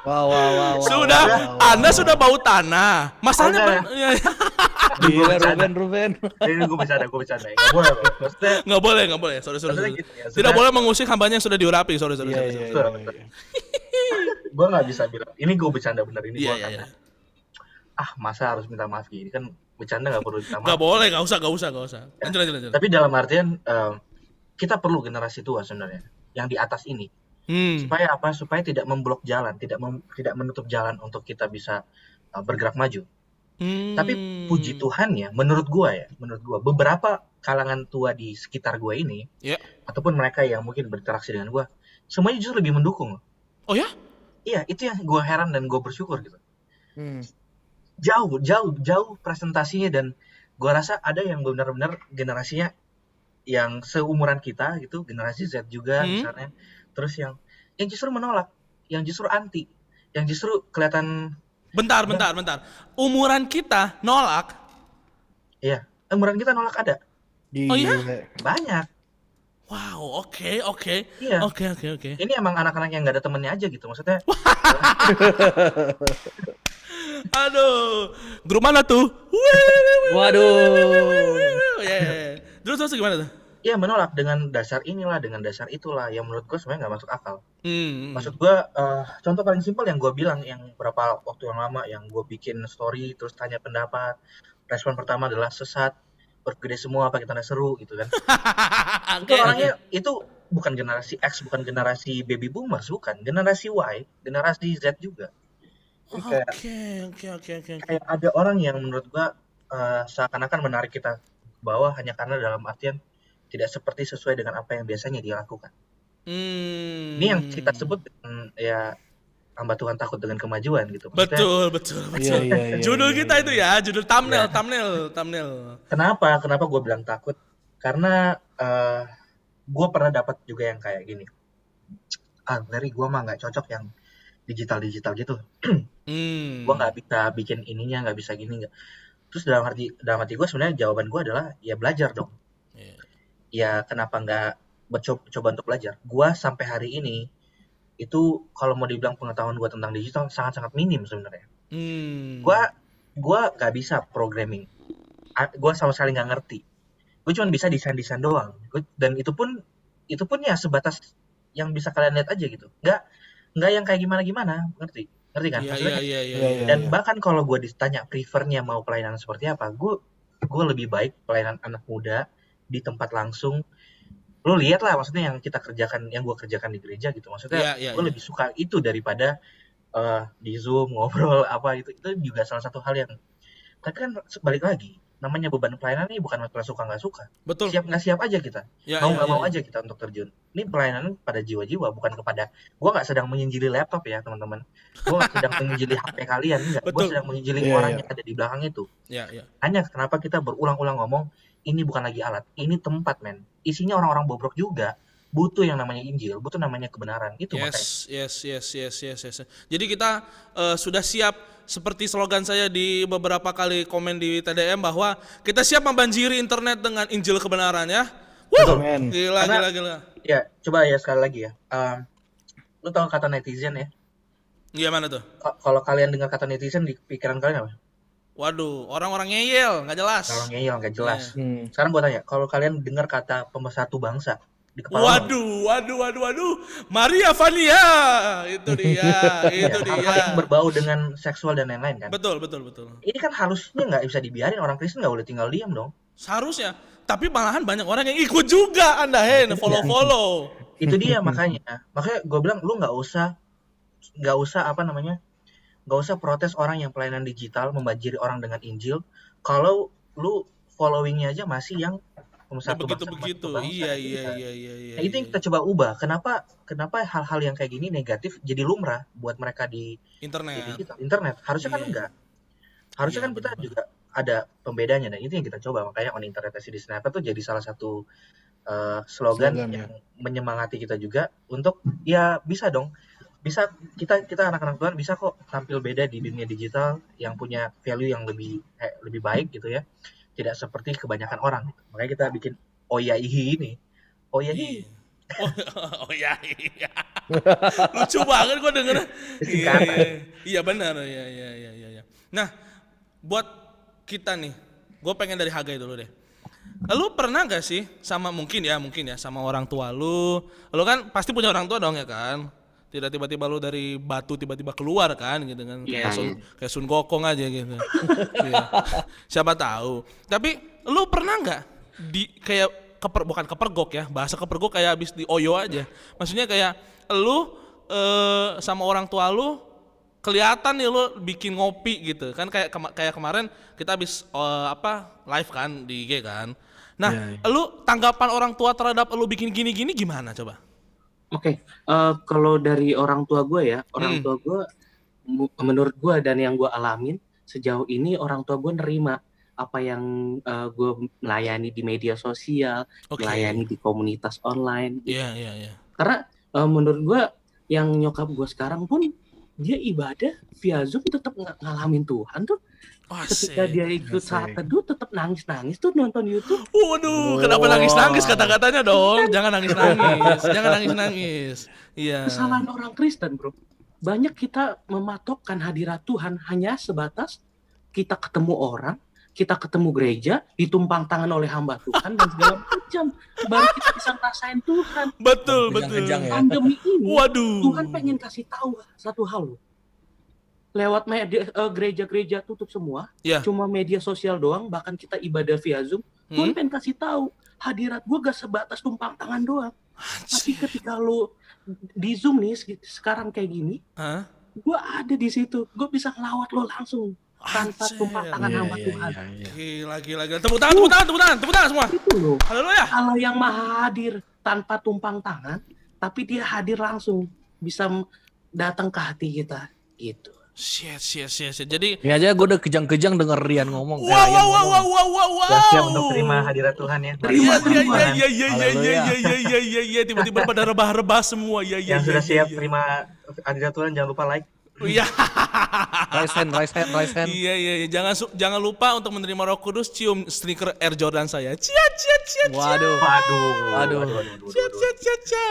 S2: Wah, wah, wah, wah,
S1: sudah,
S2: wah, wah,
S1: Anda sudah bau tanah. Masalahnya
S3: Anda.
S1: ben- ya, *laughs* ya.
S2: Gila, Ruben, Ruben.
S3: Ini gue bercanda, gue bercanda. Nggak boleh, maksudnya
S1: nggak boleh, nggak boleh. Sorry, sorry, sorry.
S3: gitu ya,
S1: Tidak boleh mengusik hambanya yang sudah diurapi. Sorry, sorry.
S2: Iya,
S1: sorry,
S2: iya,
S1: sorry.
S2: iya. iya. *laughs*
S3: gue nggak bisa bilang ini gue bercanda bener ini
S1: Iya,
S3: gue
S1: iya, iya.
S3: ah masa harus minta maaf gini kan bercanda nggak perlu minta maaf
S1: Nggak boleh, nggak usah, nggak usah, nggak usah. Lanjut, lanjut, lanjut.
S3: tapi dalam artian eh, kita perlu generasi tua sebenarnya yang di atas ini
S1: Hmm.
S3: supaya apa supaya tidak memblok jalan tidak mem- tidak menutup jalan untuk kita bisa eh, bergerak maju
S1: Hmm.
S3: tapi puji Tuhan ya menurut gua ya menurut gua beberapa kalangan tua di sekitar gua ini
S1: Ya.
S3: ataupun mereka yang mungkin berinteraksi dengan gua semuanya justru lebih mendukung.
S1: Oh ya?
S3: iya itu yang gua heran dan gua bersyukur gitu
S2: Hmm.
S3: jauh jauh jauh presentasinya dan gua rasa ada yang benar-benar generasinya yang seumuran kita gitu generasi Z juga
S1: Hmm.
S3: misalnya terus yang yang justru menolak yang justru anti yang justru kelihatan
S1: Bentar, bentar, bentar. Umuran kita nolak.
S3: ya umuran kita nolak ada
S1: Oh, iya?
S3: Banyak
S1: Wow, oke, oke.
S3: iya
S1: Oke, oke, oke.
S3: ini emang anak-anak yang nggak ada temennya aja gitu maksudnya *laughs*
S1: Aduh, grup mana tuh?
S2: Waduh.
S1: Ya, ya, ya. Terus terus gimana tuh?
S3: Ya menolak. Dengan dasar inilah dengan dasar itulah. Yang menurut gue sebenarnya nggak masuk akal.
S1: Hmm.
S3: maksud gue eh, contoh paling simpel yang gue bilang yang berapa waktu yang lama yang gue bikin story terus tanya pendapat. Respon pertama adalah sesat. Bergede semua apa kita seru gitu kan. *laughs* Itu
S1: Oke.
S3: orangnya itu bukan generasi X bukan generasi baby boomers bukan. Generasi Y generasi Z juga.
S1: Oke, oke, oke, oke.
S3: kayak ada orang yang menurut gua eh, seakan-akan menarik kita ke bawah hanya karena dalam artian tidak seperti sesuai dengan apa yang biasanya dia lakukan.
S1: Hmm.
S3: Ini yang kita sebut dengan ya hamba Tuhan takut dengan kemajuan gitu. Maksudnya,
S1: Betul, betul,
S2: Iya,
S1: betul.
S2: iya, iya,
S1: Judul
S2: iya,
S1: kita
S2: iya.
S1: itu ya, judul thumbnail,
S3: Iya.
S1: thumbnail, thumbnail.
S3: Kenapa? Kenapa gue bilang takut? Karena eh gue pernah dapat juga yang kayak gini. Ah, Larry, gue mah nggak cocok yang digital-digital gitu. *clears throat*
S1: Hmm.
S3: Gue nggak bisa bikin ininya, nggak bisa gini nggak. Terus dalam arti dalam hati gue sebenarnya jawaban gue adalah ya belajar dong. Ya kenapa nggak mencoba coba untuk belajar? Gua sampai hari ini itu kalau mau dibilang pengetahuan gua tentang digital sangat-sangat minim sebenarnya.
S1: Hmm.
S3: Gua gua nggak bisa programming. A- Gua sama sekali nggak ngerti. Gue cuma bisa desain-desain doang. Gua- dan itu pun itu pun ya sebatas yang bisa kalian lihat aja gitu. Nggak nggak yang kayak gimana-gimana, ngerti? Ngerti kan?
S1: Iya,
S3: Maksudnya
S1: iya, iya, iya.
S2: Iya,
S1: iya.
S2: iya.
S3: dan bahkan kalau gue ditanya prefernya mau pelayanan seperti apa, gue gue lebih baik pelayanan anak muda di tempat langsung. Lo lihat lah maksudnya yang kita kerjakan, yang gue kerjakan di gereja gitu. Maksudnya
S1: Iya, iya,
S3: gue
S1: iya.
S3: lebih suka itu daripada eh, di zoom ngobrol *laughs* apa itu itu juga salah satu hal yang. Tapi kan balik lagi, namanya beban pelayanan ini bukan masalah suka nggak suka.
S1: Betul.
S3: Siap nggak siap aja kita
S1: Ya,
S3: mau
S1: ya,
S3: nggak
S1: ya,
S3: mau
S1: ya.
S3: aja kita untuk terjun. Ini pelayanan pada jiwa-jiwa, bukan kepada. Gue nggak sedang menginjili laptop ya teman-teman. Gue nggak sedang menginjili HP *laughs* kalian, enggak. Gue sedang menginjili
S2: Iya,
S3: orang
S2: iya.
S3: yang ada di belakang itu.
S1: Ya, ya.
S3: Hanya kenapa kita berulang-ulang ngomong ini bukan lagi alat, ini tempat men. Isinya orang-orang bobrok juga. Butuh yang namanya Injil, butuh namanya kebenaran. Itu makanya.
S1: Yes, yes, yes, yes, yes, yes. Jadi kita eh, sudah siap seperti slogan saya di beberapa kali komen di TDM bahwa kita siap membanjiri internet dengan Injil kebenaran ya. Wuh,
S2: Amen.
S1: gila,
S3: Karena-
S1: gila, gila.
S3: Ya, coba ya sekali lagi ya. Um, lu tahu kata netizen ya?
S1: Iya mana tuh?
S3: Ka- Kalau kalian dengar kata netizen di pikiran kalian apa?
S1: Waduh, orang-orang ngeyel, nggak jelas.
S3: Kalau ngeyel nggak jelas.
S2: Hmm.
S3: Sekarang gua tanya, kalau kalian dengar kata pemersatu bangsa di kepala lu,
S1: Waduh, waduh, waduh, waduh. Maria Vania, itu dia, *laughs*
S3: ya,
S1: itu dia.
S3: hal-hal yang berbau dengan seksual dan lain-lain kan?
S1: Betul, betul, betul.
S3: Ini kan harusnya nggak bisa dibiarin orang Kristen nggak boleh tinggal diam dong.
S1: Seharusnya. Tapi malahan banyak orang yang ikut juga Anda, Hen, follow-follow.
S3: Itu dia makanya. Makanya gue bilang lu nggak usah nggak usah apa namanya nggak usah protes orang yang pelayanan digital membanjiri orang dengan Injil kalau lu followingnya aja masih yang
S1: Ya,
S3: pemersatu
S1: begitu
S3: bangsa,
S1: begitu.
S3: bangsa.
S1: Iya, iya,
S3: kan.
S1: iya, iya, iya.
S3: Nah, itu yang
S1: iya.
S3: kita coba ubah. Kenapa kenapa hal-hal yang kayak gini negatif jadi lumrah buat mereka di di
S1: internet.
S3: digital internet harusnya kan
S1: Iya.
S3: enggak harusnya
S1: Iya,
S3: kan kita
S1: benar-benar.
S3: juga ada pembedanya dan itu yang kita coba makanya on internet di sniper tuh jadi salah satu uh, slogan,
S2: Slogan,
S3: yang menyemangati kita juga untuk ya bisa dong bisa kita kita anak-anak Tuhan bisa kok tampil beda di dunia digital yang punya value yang lebih eh, lebih baik gitu ya tidak seperti kebanyakan orang makanya kita bikin oh ya ihi ini oh ya
S1: Iya.
S3: ihi
S1: Oh, oh ya iya. Lucu banget gua denger. Iya, iya, iya benar. Iya, iya, iya, iya, iya. Nah, buat kita nih, gue pengen dari Hagai dulu deh. Lu pernah gak sih sama mungkin ya, mungkin ya sama orang tua lu? Lu kan pasti punya orang tua dong ya kan? Tidak tiba-tiba lu dari batu tiba-tiba keluar kan gitu kan kayak
S4: Iya,
S1: Sun, kayak Sun Gokong aja gitu. *laughs* Iya. Siapa tahu. Tapi lu pernah nggak di kayak keper bukan kepergok ya, bahasa kepergok kayak habis di oyo aja. Maksudnya kayak lu eh, sama orang tua lu kelihatan nih lu bikin ngopi gitu kan kayak kema- kayak kemarin kita habis eh, apa live kan di IG kan. Nah,
S2: Iya,
S1: lu tanggapan orang tua terhadap lu bikin gini-gini gimana coba?
S4: Oke, eh, kalau dari orang tua gue ya, orang
S1: Hmm.
S4: tua gue, mu- menurut gue dan yang gue alamin sejauh ini orang tua gue nerima apa yang eh, gue melayani di media sosial,
S1: Oke.
S4: melayani di komunitas online. gitu.
S1: Iya, iya, iya.
S4: Karena eh, menurut gue yang nyokap gue sekarang pun dia ibadah via Zoom tetap ng- ngalamin Tuhan tuh. Ketika
S1: Asik.
S4: dia ikut saat teduh tetap nangis-nangis tuh nonton YouTube.
S1: Waduh, kenapa nangis-nangis kata-katanya dong? Jangan nangis-nangis. Jangan nangis-nangis. Iya.
S4: Kesalahan orang Kristen, bro. banyak kita mematokkan hadirat Tuhan hanya sebatas kita ketemu orang, kita ketemu gereja, ditumpang tangan oleh hamba Tuhan dan segala macam. Baru kita bisa ngerasain Tuhan.
S1: Betul, betul.
S2: Kejang-kejang ya.
S4: Pandemi ini
S1: Waduh.
S4: Tuhan pengen kasih tahu satu hal loh. Lewat media eh, gereja-gereja tutup semua,
S1: Ya.
S4: cuma media sosial doang, bahkan kita ibadah via Zoom.
S1: Hmm?
S4: Tuhan pengen kasih tahu hadirat gue gak sebatas tumpang tangan doang. Tapi ketika lu di Zoom nih se- sekarang kayak gini,
S1: Hah?
S4: gue ada di situ. Gue bisa ngelawat lo langsung tanpa tumpang tangan
S2: Iya,
S4: hamba
S2: iya,
S4: Tuhan.
S2: iya, iya.
S1: Gila, gila, gila. Tepuk tangan, tepuk tangan, tepuk tangan, tepuk tangan semua.
S4: Itu loh.
S1: Haleluya.
S4: Allah yang maha hadir tanpa tumpang tangan, tapi dia hadir langsung bisa datang ke hati kita gitu.
S1: Shit, shit, shit, shit. Jadi,
S2: Ini aja gue udah kejang-kejang denger Rian ngomong.
S1: wow, wow, wow, wow, wow, wow, wow.
S3: Siap-siap untuk terima hadirat Tuhan ya. Mari
S4: Terima,
S1: Iya, iya, iya, iya, iya, iya, iya, iya, iya, iya, iya. Tiba-tiba pada rebah-rebah semua. Iya, iya,
S3: Yang
S1: iya,
S3: sudah
S1: iya,
S3: siap
S1: iya.
S3: terima hadirat Tuhan jangan lupa like.
S1: Iya. *laughs*
S2: Raise hand, raise hand, raise hand.
S1: Iya, iya, iya. Jangan jangan lupa untuk menerima Roh Kudus cium sneaker Air Jordan saya. Cia, cia, cia, cia.
S2: Waduh.
S3: Waduh.
S2: Aduh.
S1: Cia, cia, cia, cia.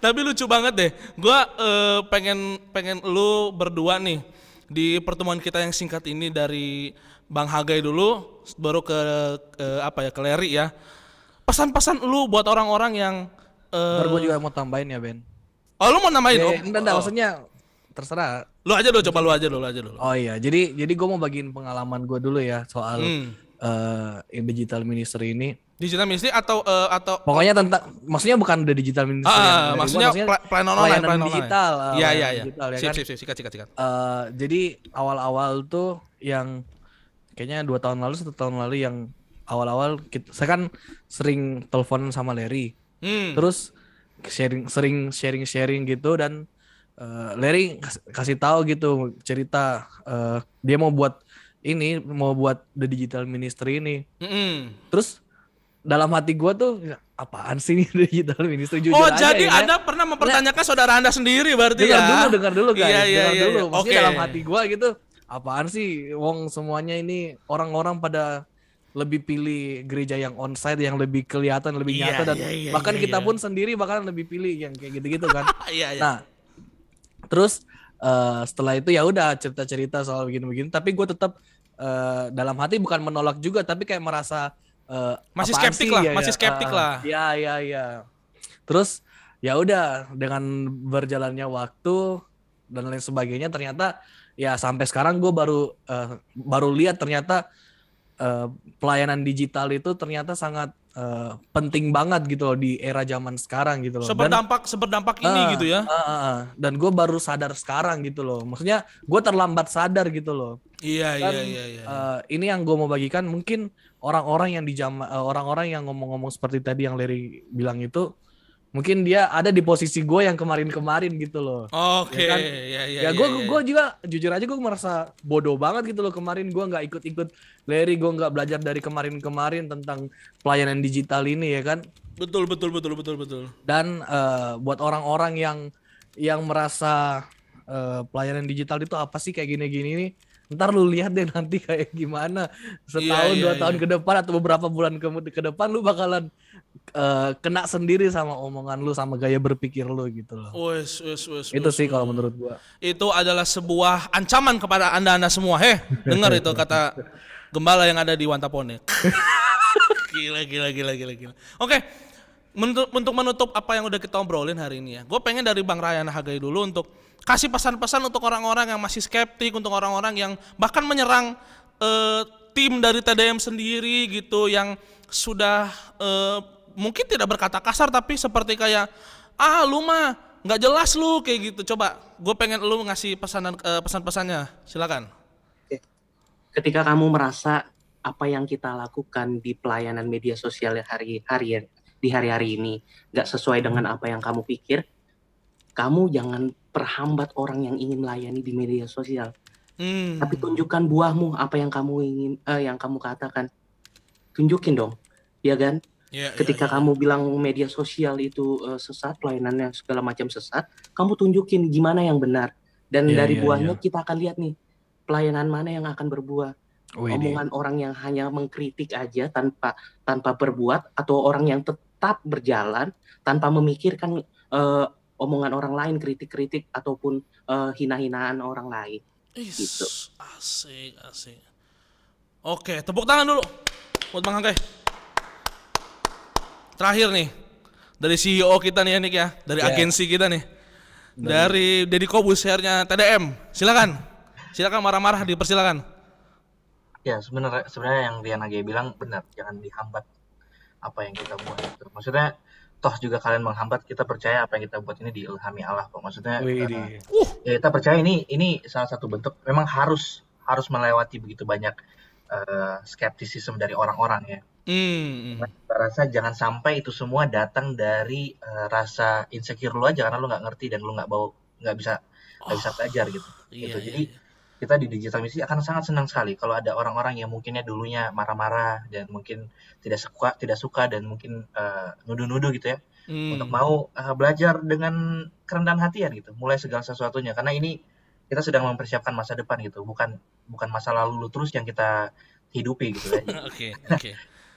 S1: Tapi lucu banget deh. Gua eh, pengen pengen lu berdua nih di pertemuan kita yang singkat ini dari Bang Hagai dulu baru ke, ke apa ya ke Leri ya. Pesan-pesan lu buat orang-orang yang eh,
S2: Ntar gue juga mau tambahin ya Ben.
S1: Oh, lu mau namain?
S2: Ya,
S1: Oh,
S2: enggak, enggak,
S1: oh.
S2: maksudnya terserah.
S1: Lu aja dulu, coba lu aja dulu, lu aja dulu.
S2: Oh iya, jadi jadi gue mau bagiin pengalaman gue dulu ya soal
S1: Hmm.
S2: eh, digital ministry ini.
S1: Digital ministry atau eh, atau
S2: Pokoknya tentang, maksudnya bukan udah digital ministry.
S1: Ah,
S2: dari
S1: maksudnya,
S2: gua,
S1: pla- pelayanan online,
S2: pelayanan digital.
S1: online.
S2: ah,
S1: Iya, iya, iya.
S2: digital, ya
S1: Sip,
S2: kan?
S1: sip, sip, sikat, sikat, sikat.
S2: Eh, jadi awal-awal tuh yang kayaknya dua tahun lalu satu tahun lalu yang awal-awal kita, saya kan sering teleponan sama Larry
S1: Hmm.
S2: terus sharing sering sharing sharing gitu dan eh, Larry kas- kasih tahu gitu cerita eh, dia mau buat ini mau buat the digital ministry ini
S1: Mm-mm.
S2: terus dalam hati gua tuh apaan sih ini *laughs* digital ministry jujur
S1: Oh,
S2: aja
S1: jadi
S2: ya?
S1: Anda pernah mempertanyakan saudara Anda sendiri berarti
S2: dengar
S1: ya?
S2: dulu dengar dulu guys
S1: Iya, iya,
S2: dengar
S1: iya,
S2: dulu
S1: iya.
S2: maksudnya
S1: Oke.
S2: dalam hati gua gitu apaan sih wong semuanya ini orang-orang pada lebih pilih gereja yang onsite yang lebih kelihatan lebih
S1: Iya,
S2: nyata dan
S1: iya, iya,
S2: bahkan
S1: iya,
S2: kita
S1: iya.
S2: pun sendiri bahkan lebih pilih yang kayak gitu-gitu kan *laughs*
S1: Iya, iya.
S2: nah terus eh, setelah itu ya udah cerita-cerita soal begini-begini tapi gue tetap eh, dalam hati bukan menolak juga tapi kayak merasa eh,
S1: Masih skeptik
S2: sih?
S1: lah,
S2: Ya,
S1: masih
S2: ya,
S1: skeptik
S2: ah,
S1: lah.
S2: ya ya ya terus ya udah dengan berjalannya waktu dan lain sebagainya ternyata ya sampai sekarang gue baru eh, baru lihat ternyata eh, pelayanan digital itu ternyata sangat eh, penting banget gitu loh di era zaman sekarang gitu loh Dan-
S1: Seberdampak seberdampak ini
S2: Ah,
S1: gitu ya.
S2: ah, ah, ah. Dan gue baru sadar sekarang gitu loh. Maksudnya gue terlambat sadar gitu loh.
S1: Iya, iya,
S2: Dan,
S1: iya, iya.
S2: eh, ini yang gue mau bagikan mungkin orang-orang yang di jam eh, orang-orang yang ngomong-ngomong seperti tadi yang Larry bilang itu mungkin dia ada di posisi gue yang kemarin-kemarin gitu loh.
S1: Oke,
S2: ya kan?
S1: iya, iya.
S2: ya
S1: iya,
S2: gue
S1: iya.
S2: gue juga jujur aja gue merasa bodoh banget gitu loh kemarin gue nggak ikut-ikut Larry gue nggak belajar dari kemarin-kemarin tentang pelayanan digital ini ya kan
S1: Betul, betul, betul, betul, betul.
S2: dan eh, buat orang-orang yang yang merasa eh, pelayanan digital itu apa sih kayak gini-gini nih ntar lu lihat deh nanti kayak gimana setahun
S1: Iya,
S2: dua
S1: iya,
S2: tahun
S1: iya.
S2: ke depan atau beberapa bulan ke, ke depan lu bakalan eh, kena sendiri sama omongan lu sama gaya berpikir lu gitu loh
S1: Wes, wes, wes.
S2: itu sih kalau menurut gua
S1: Itu adalah sebuah ancaman kepada anda-anda semua. Heh, dengar itu kata gembala yang ada di Wantapone. *laughs* gila, gila, gila, gila, gila. Oke, untuk, untuk menutup apa yang udah kita obrolin hari ini ya, gue pengen dari Bang Ryan Hagai dulu untuk kasih pesan-pesan untuk orang-orang yang masih skeptik, untuk orang-orang yang bahkan menyerang eh, tim dari TDM sendiri gitu, yang sudah eh, mungkin tidak berkata kasar tapi seperti kayak ah lu mah nggak jelas lu kayak gitu. Coba gue pengen lu ngasih pesanan eh, pesan-pesannya, silakan.
S4: ketika kamu merasa apa yang kita lakukan di pelayanan media sosial hari-hari di hari-hari ini nggak sesuai dengan apa yang kamu pikir, kamu jangan perhambat orang yang ingin melayani di media sosial.
S1: Hmm.
S4: Tapi tunjukkan buahmu apa yang kamu ingin, eh, yang kamu katakan. Tunjukin dong, ya kan?
S1: Ya, ya,
S4: Ketika
S1: ya.
S4: kamu bilang media sosial itu eh, sesat, pelayanannya segala macam sesat, kamu tunjukin gimana yang benar. Dan
S2: Iya,
S4: dari
S2: iya,
S4: buahnya kita akan lihat nih, pelayanan mana yang akan berbuah
S2: Wih,
S4: omongan orang yang hanya mengkritik aja tanpa tanpa berbuat atau orang yang tetap berjalan tanpa memikirkan eh, omongan orang lain, kritik-kritik ataupun eh, hina-hinaan orang lain.
S1: Is,
S4: Gitu.
S1: Asik, asik. Oke, tepuk tangan dulu buat Bang Hangkai. Terakhir nih, dari CEO kita nih ya Nick ya, dari
S2: Ya.
S1: agensi kita nih. Dari Deddy Kobus share-nya TDM. Silakan. Silakan marah-marah dipersilakan.
S3: Ya sebenarnya sebenarnya yang Rian Age bilang benar, jangan dihambat apa yang kita buat. Gitu. Maksudnya toh juga kalian menghambat kita percaya apa yang kita buat ini diilhami Allah kok. Maksudnya
S2: Wih,
S3: eh,
S2: di.
S3: ya kita percaya ini ini salah satu bentuk memang harus harus melewati begitu banyak eh, skeptisisme dari orang-orang ya. Saya rasa jangan sampai itu semua datang dari eh, rasa insecure lu aja karena lu nggak ngerti dan lu nggak bawa nggak bisa nggak bisa belajar gitu.
S1: Iya,
S3: gitu.
S1: iya,
S3: Jadi
S1: iya.
S3: kita di digital misi akan sangat senang sekali kalau ada orang-orang yang mungkinnya dulunya marah-marah dan mungkin tidak suka tidak suka dan mungkin eh, nuduh-nuduh gitu ya
S1: Hmm.
S3: untuk mau eh, belajar dengan kerendahan hatian gitu mulai segala sesuatunya karena ini kita sedang mempersiapkan masa depan gitu bukan bukan masa lalu lu terus yang kita hidupi gitu ya *laughs*
S1: Oke, oke.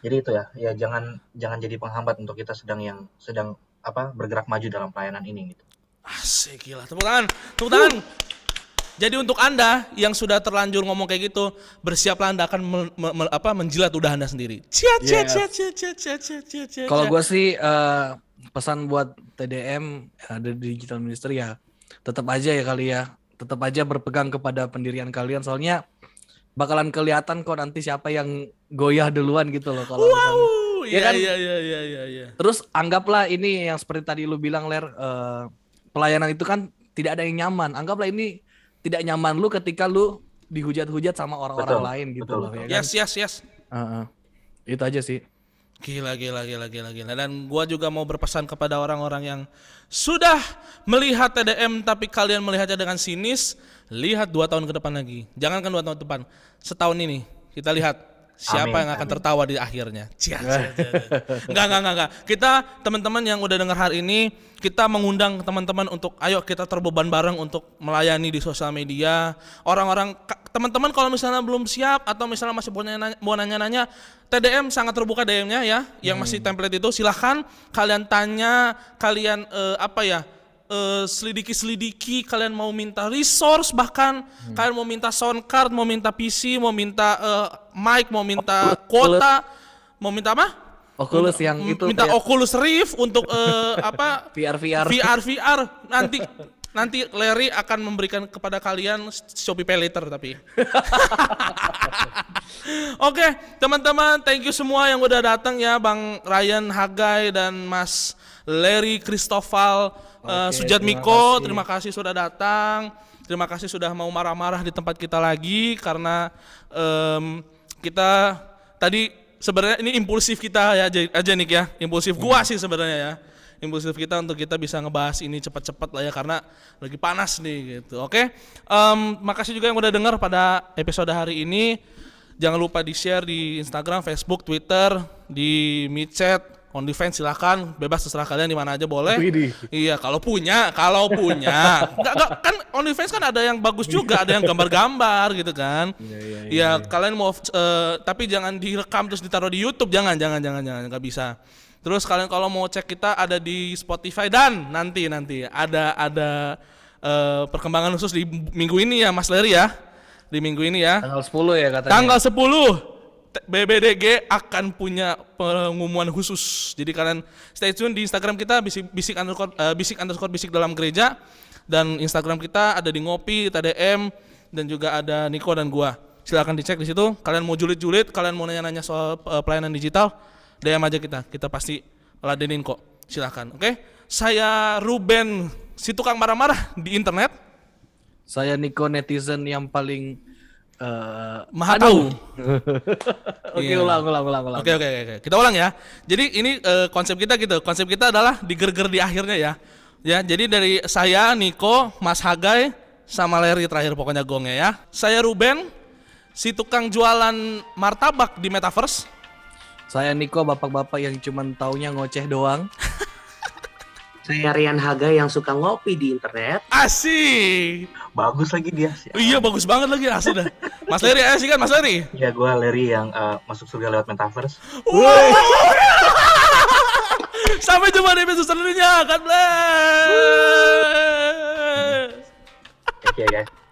S3: Jadi itu ya ya jangan jangan jadi penghambat untuk kita sedang yang sedang apa bergerak maju dalam pelayanan ini gitu
S1: Asik gila. Tepuk tangan. Tepuk tangan. Jadi untuk Anda yang sudah terlanjur ngomong kayak gitu, bersiaplah Anda akan mel- me- me- apa menjilat udah Anda sendiri. Cia cia
S2: Yes.
S1: cia cia cia cia cia cia cia.
S2: Kalau gue sih eh, pesan buat TDM ada di digital ministry ya tetap aja ya kali ya tetap aja berpegang kepada pendirian kalian soalnya bakalan kelihatan kok nanti siapa yang goyah duluan gitu loh kalau misalnya.
S1: Wow,
S2: Ya
S1: iya
S2: kan?
S1: iya iya iya iya iya.
S2: Terus anggaplah ini yang seperti tadi lu bilang ler eh, pelayanan itu kan tidak ada yang nyaman. Anggaplah ini tidak nyaman lu ketika lu dihujat-hujat sama orang-orang lain gitu
S3: betul,
S2: loh
S3: betul.
S2: ya kan.
S1: Yes yes yes.
S2: Heeh. Itu aja sih.
S1: Gila, gila, gila, gila, gila. Dan gua juga mau berpesan kepada orang-orang yang sudah melihat TDM tapi kalian melihatnya dengan sinis, lihat dua tahun ke depan lagi. Jangankan dua tahun depan, setahun ini kita lihat siapa
S3: Amin,
S1: yang akan
S3: amin.
S1: tertawa di akhirnya. *laughs* Cia, cia, cia. Enggak, *laughs* enggak, enggak, enggak. Kita teman-teman yang udah dengar hari ini, kita mengundang teman-teman untuk ayo kita terbeban bareng untuk melayani di sosial media. Orang-orang teman-teman kalau misalnya belum siap atau misalnya masih mau nanya- mau nanya-nanya, TDM sangat terbuka DM-nya ya. Yang masih template itu silahkan kalian tanya, kalian eh, apa ya? Eh, selidiki-selidiki, kalian mau minta resource bahkan kalian mau minta sound card, mau minta PC, mau minta eh, mic, mau minta kuota, mau minta apa?
S2: Oculus yang
S1: M-
S2: itu
S1: minta
S2: kayak
S1: Oculus Rift untuk eh, apa? *laughs*
S2: VR VR.
S1: VR VR nanti nanti Larry akan memberikan kepada kalian Shopee Pay later tapi. *laughs* Oke, teman-teman, thank you semua yang udah datang ya, Bang Ryan Hagai dan Mas Larry Christopher uh,
S2: Oke,
S1: Sujat
S2: terima
S1: Miko,
S2: kasih.
S1: terima kasih sudah datang. Terima kasih sudah mau marah-marah di tempat kita lagi karena em, kita tadi sebenarnya ini impulsif kita ya aja, aja Nick ya, impulsif gua sih sebenarnya ya. Impulsif kita untuk kita bisa ngebahas ini cepat-cepat lah ya karena lagi panas nih gitu. Oke, Em, makasih juga yang udah dengar pada episode hari ini. Jangan lupa di-share di Instagram, Facebook, Twitter, di Micet, OnlyFans silahkan, bebas terserah kalian di mana aja boleh.
S2: Widih.
S1: Iya, kalau punya, kalau punya. *laughs* Enggak, enggak, kan OnlyFans kan ada yang bagus juga, ada yang gambar-gambar gitu kan.
S2: Iya, iya,
S1: Iya, kalian mau eh, tapi jangan direkam terus ditaruh di YouTube, jangan, jangan, jangan, jangan, nggak bisa. Terus kalian kalau mau cek kita ada di Spotify dan nanti nanti ada ada eh, perkembangan khusus di minggu ini ya Mas Leri ya. Di minggu ini ya.
S2: Tanggal 10 ya katanya.
S1: Tanggal 10 T- BBDG akan punya pengumuman khusus. Jadi kalian stay tune di Instagram kita bisik bisik underscore eh, bisik underscore bisik dalam gereja dan Instagram kita ada di ngopi TDM dan juga ada Niko dan gua. Silahkan dicek di situ. Kalian mau julid-julid, kalian mau nanya-nanya soal eh, pelayanan digital, DM aja kita. Kita pasti ladenin kok. Silahkan. Oke. Saya Ruben si tukang marah-marah di internet.
S2: Saya Niko netizen yang paling eh
S1: Maha tahu. *laughs*
S2: Oke,
S1: Iya.
S2: ulang ulang ulang ulang.
S1: Oke oke oke. Kita ulang ya. Jadi ini eh, konsep kita gitu. Konsep kita adalah digerger di akhirnya ya. Ya, jadi dari saya Niko, Mas Hagai sama Larry terakhir pokoknya gongnya ya. Saya Ruben, si tukang jualan martabak di Metaverse.
S2: Saya Niko bapak-bapak yang cuman taunya ngoceh doang. *laughs*
S4: Saya Rian Haga yang suka ngopi di internet.
S1: Asik.
S3: bagus lagi dia sih
S1: Iya bagus banget lagi asli dah. Mas Larry asik kan Mas Larry?
S3: ya gue Larry yang eh, masuk surga lewat metaverse
S1: Wow. *laughs* Sampai jumpa di episode selanjutnya. God bless.
S3: Thank you ya guys.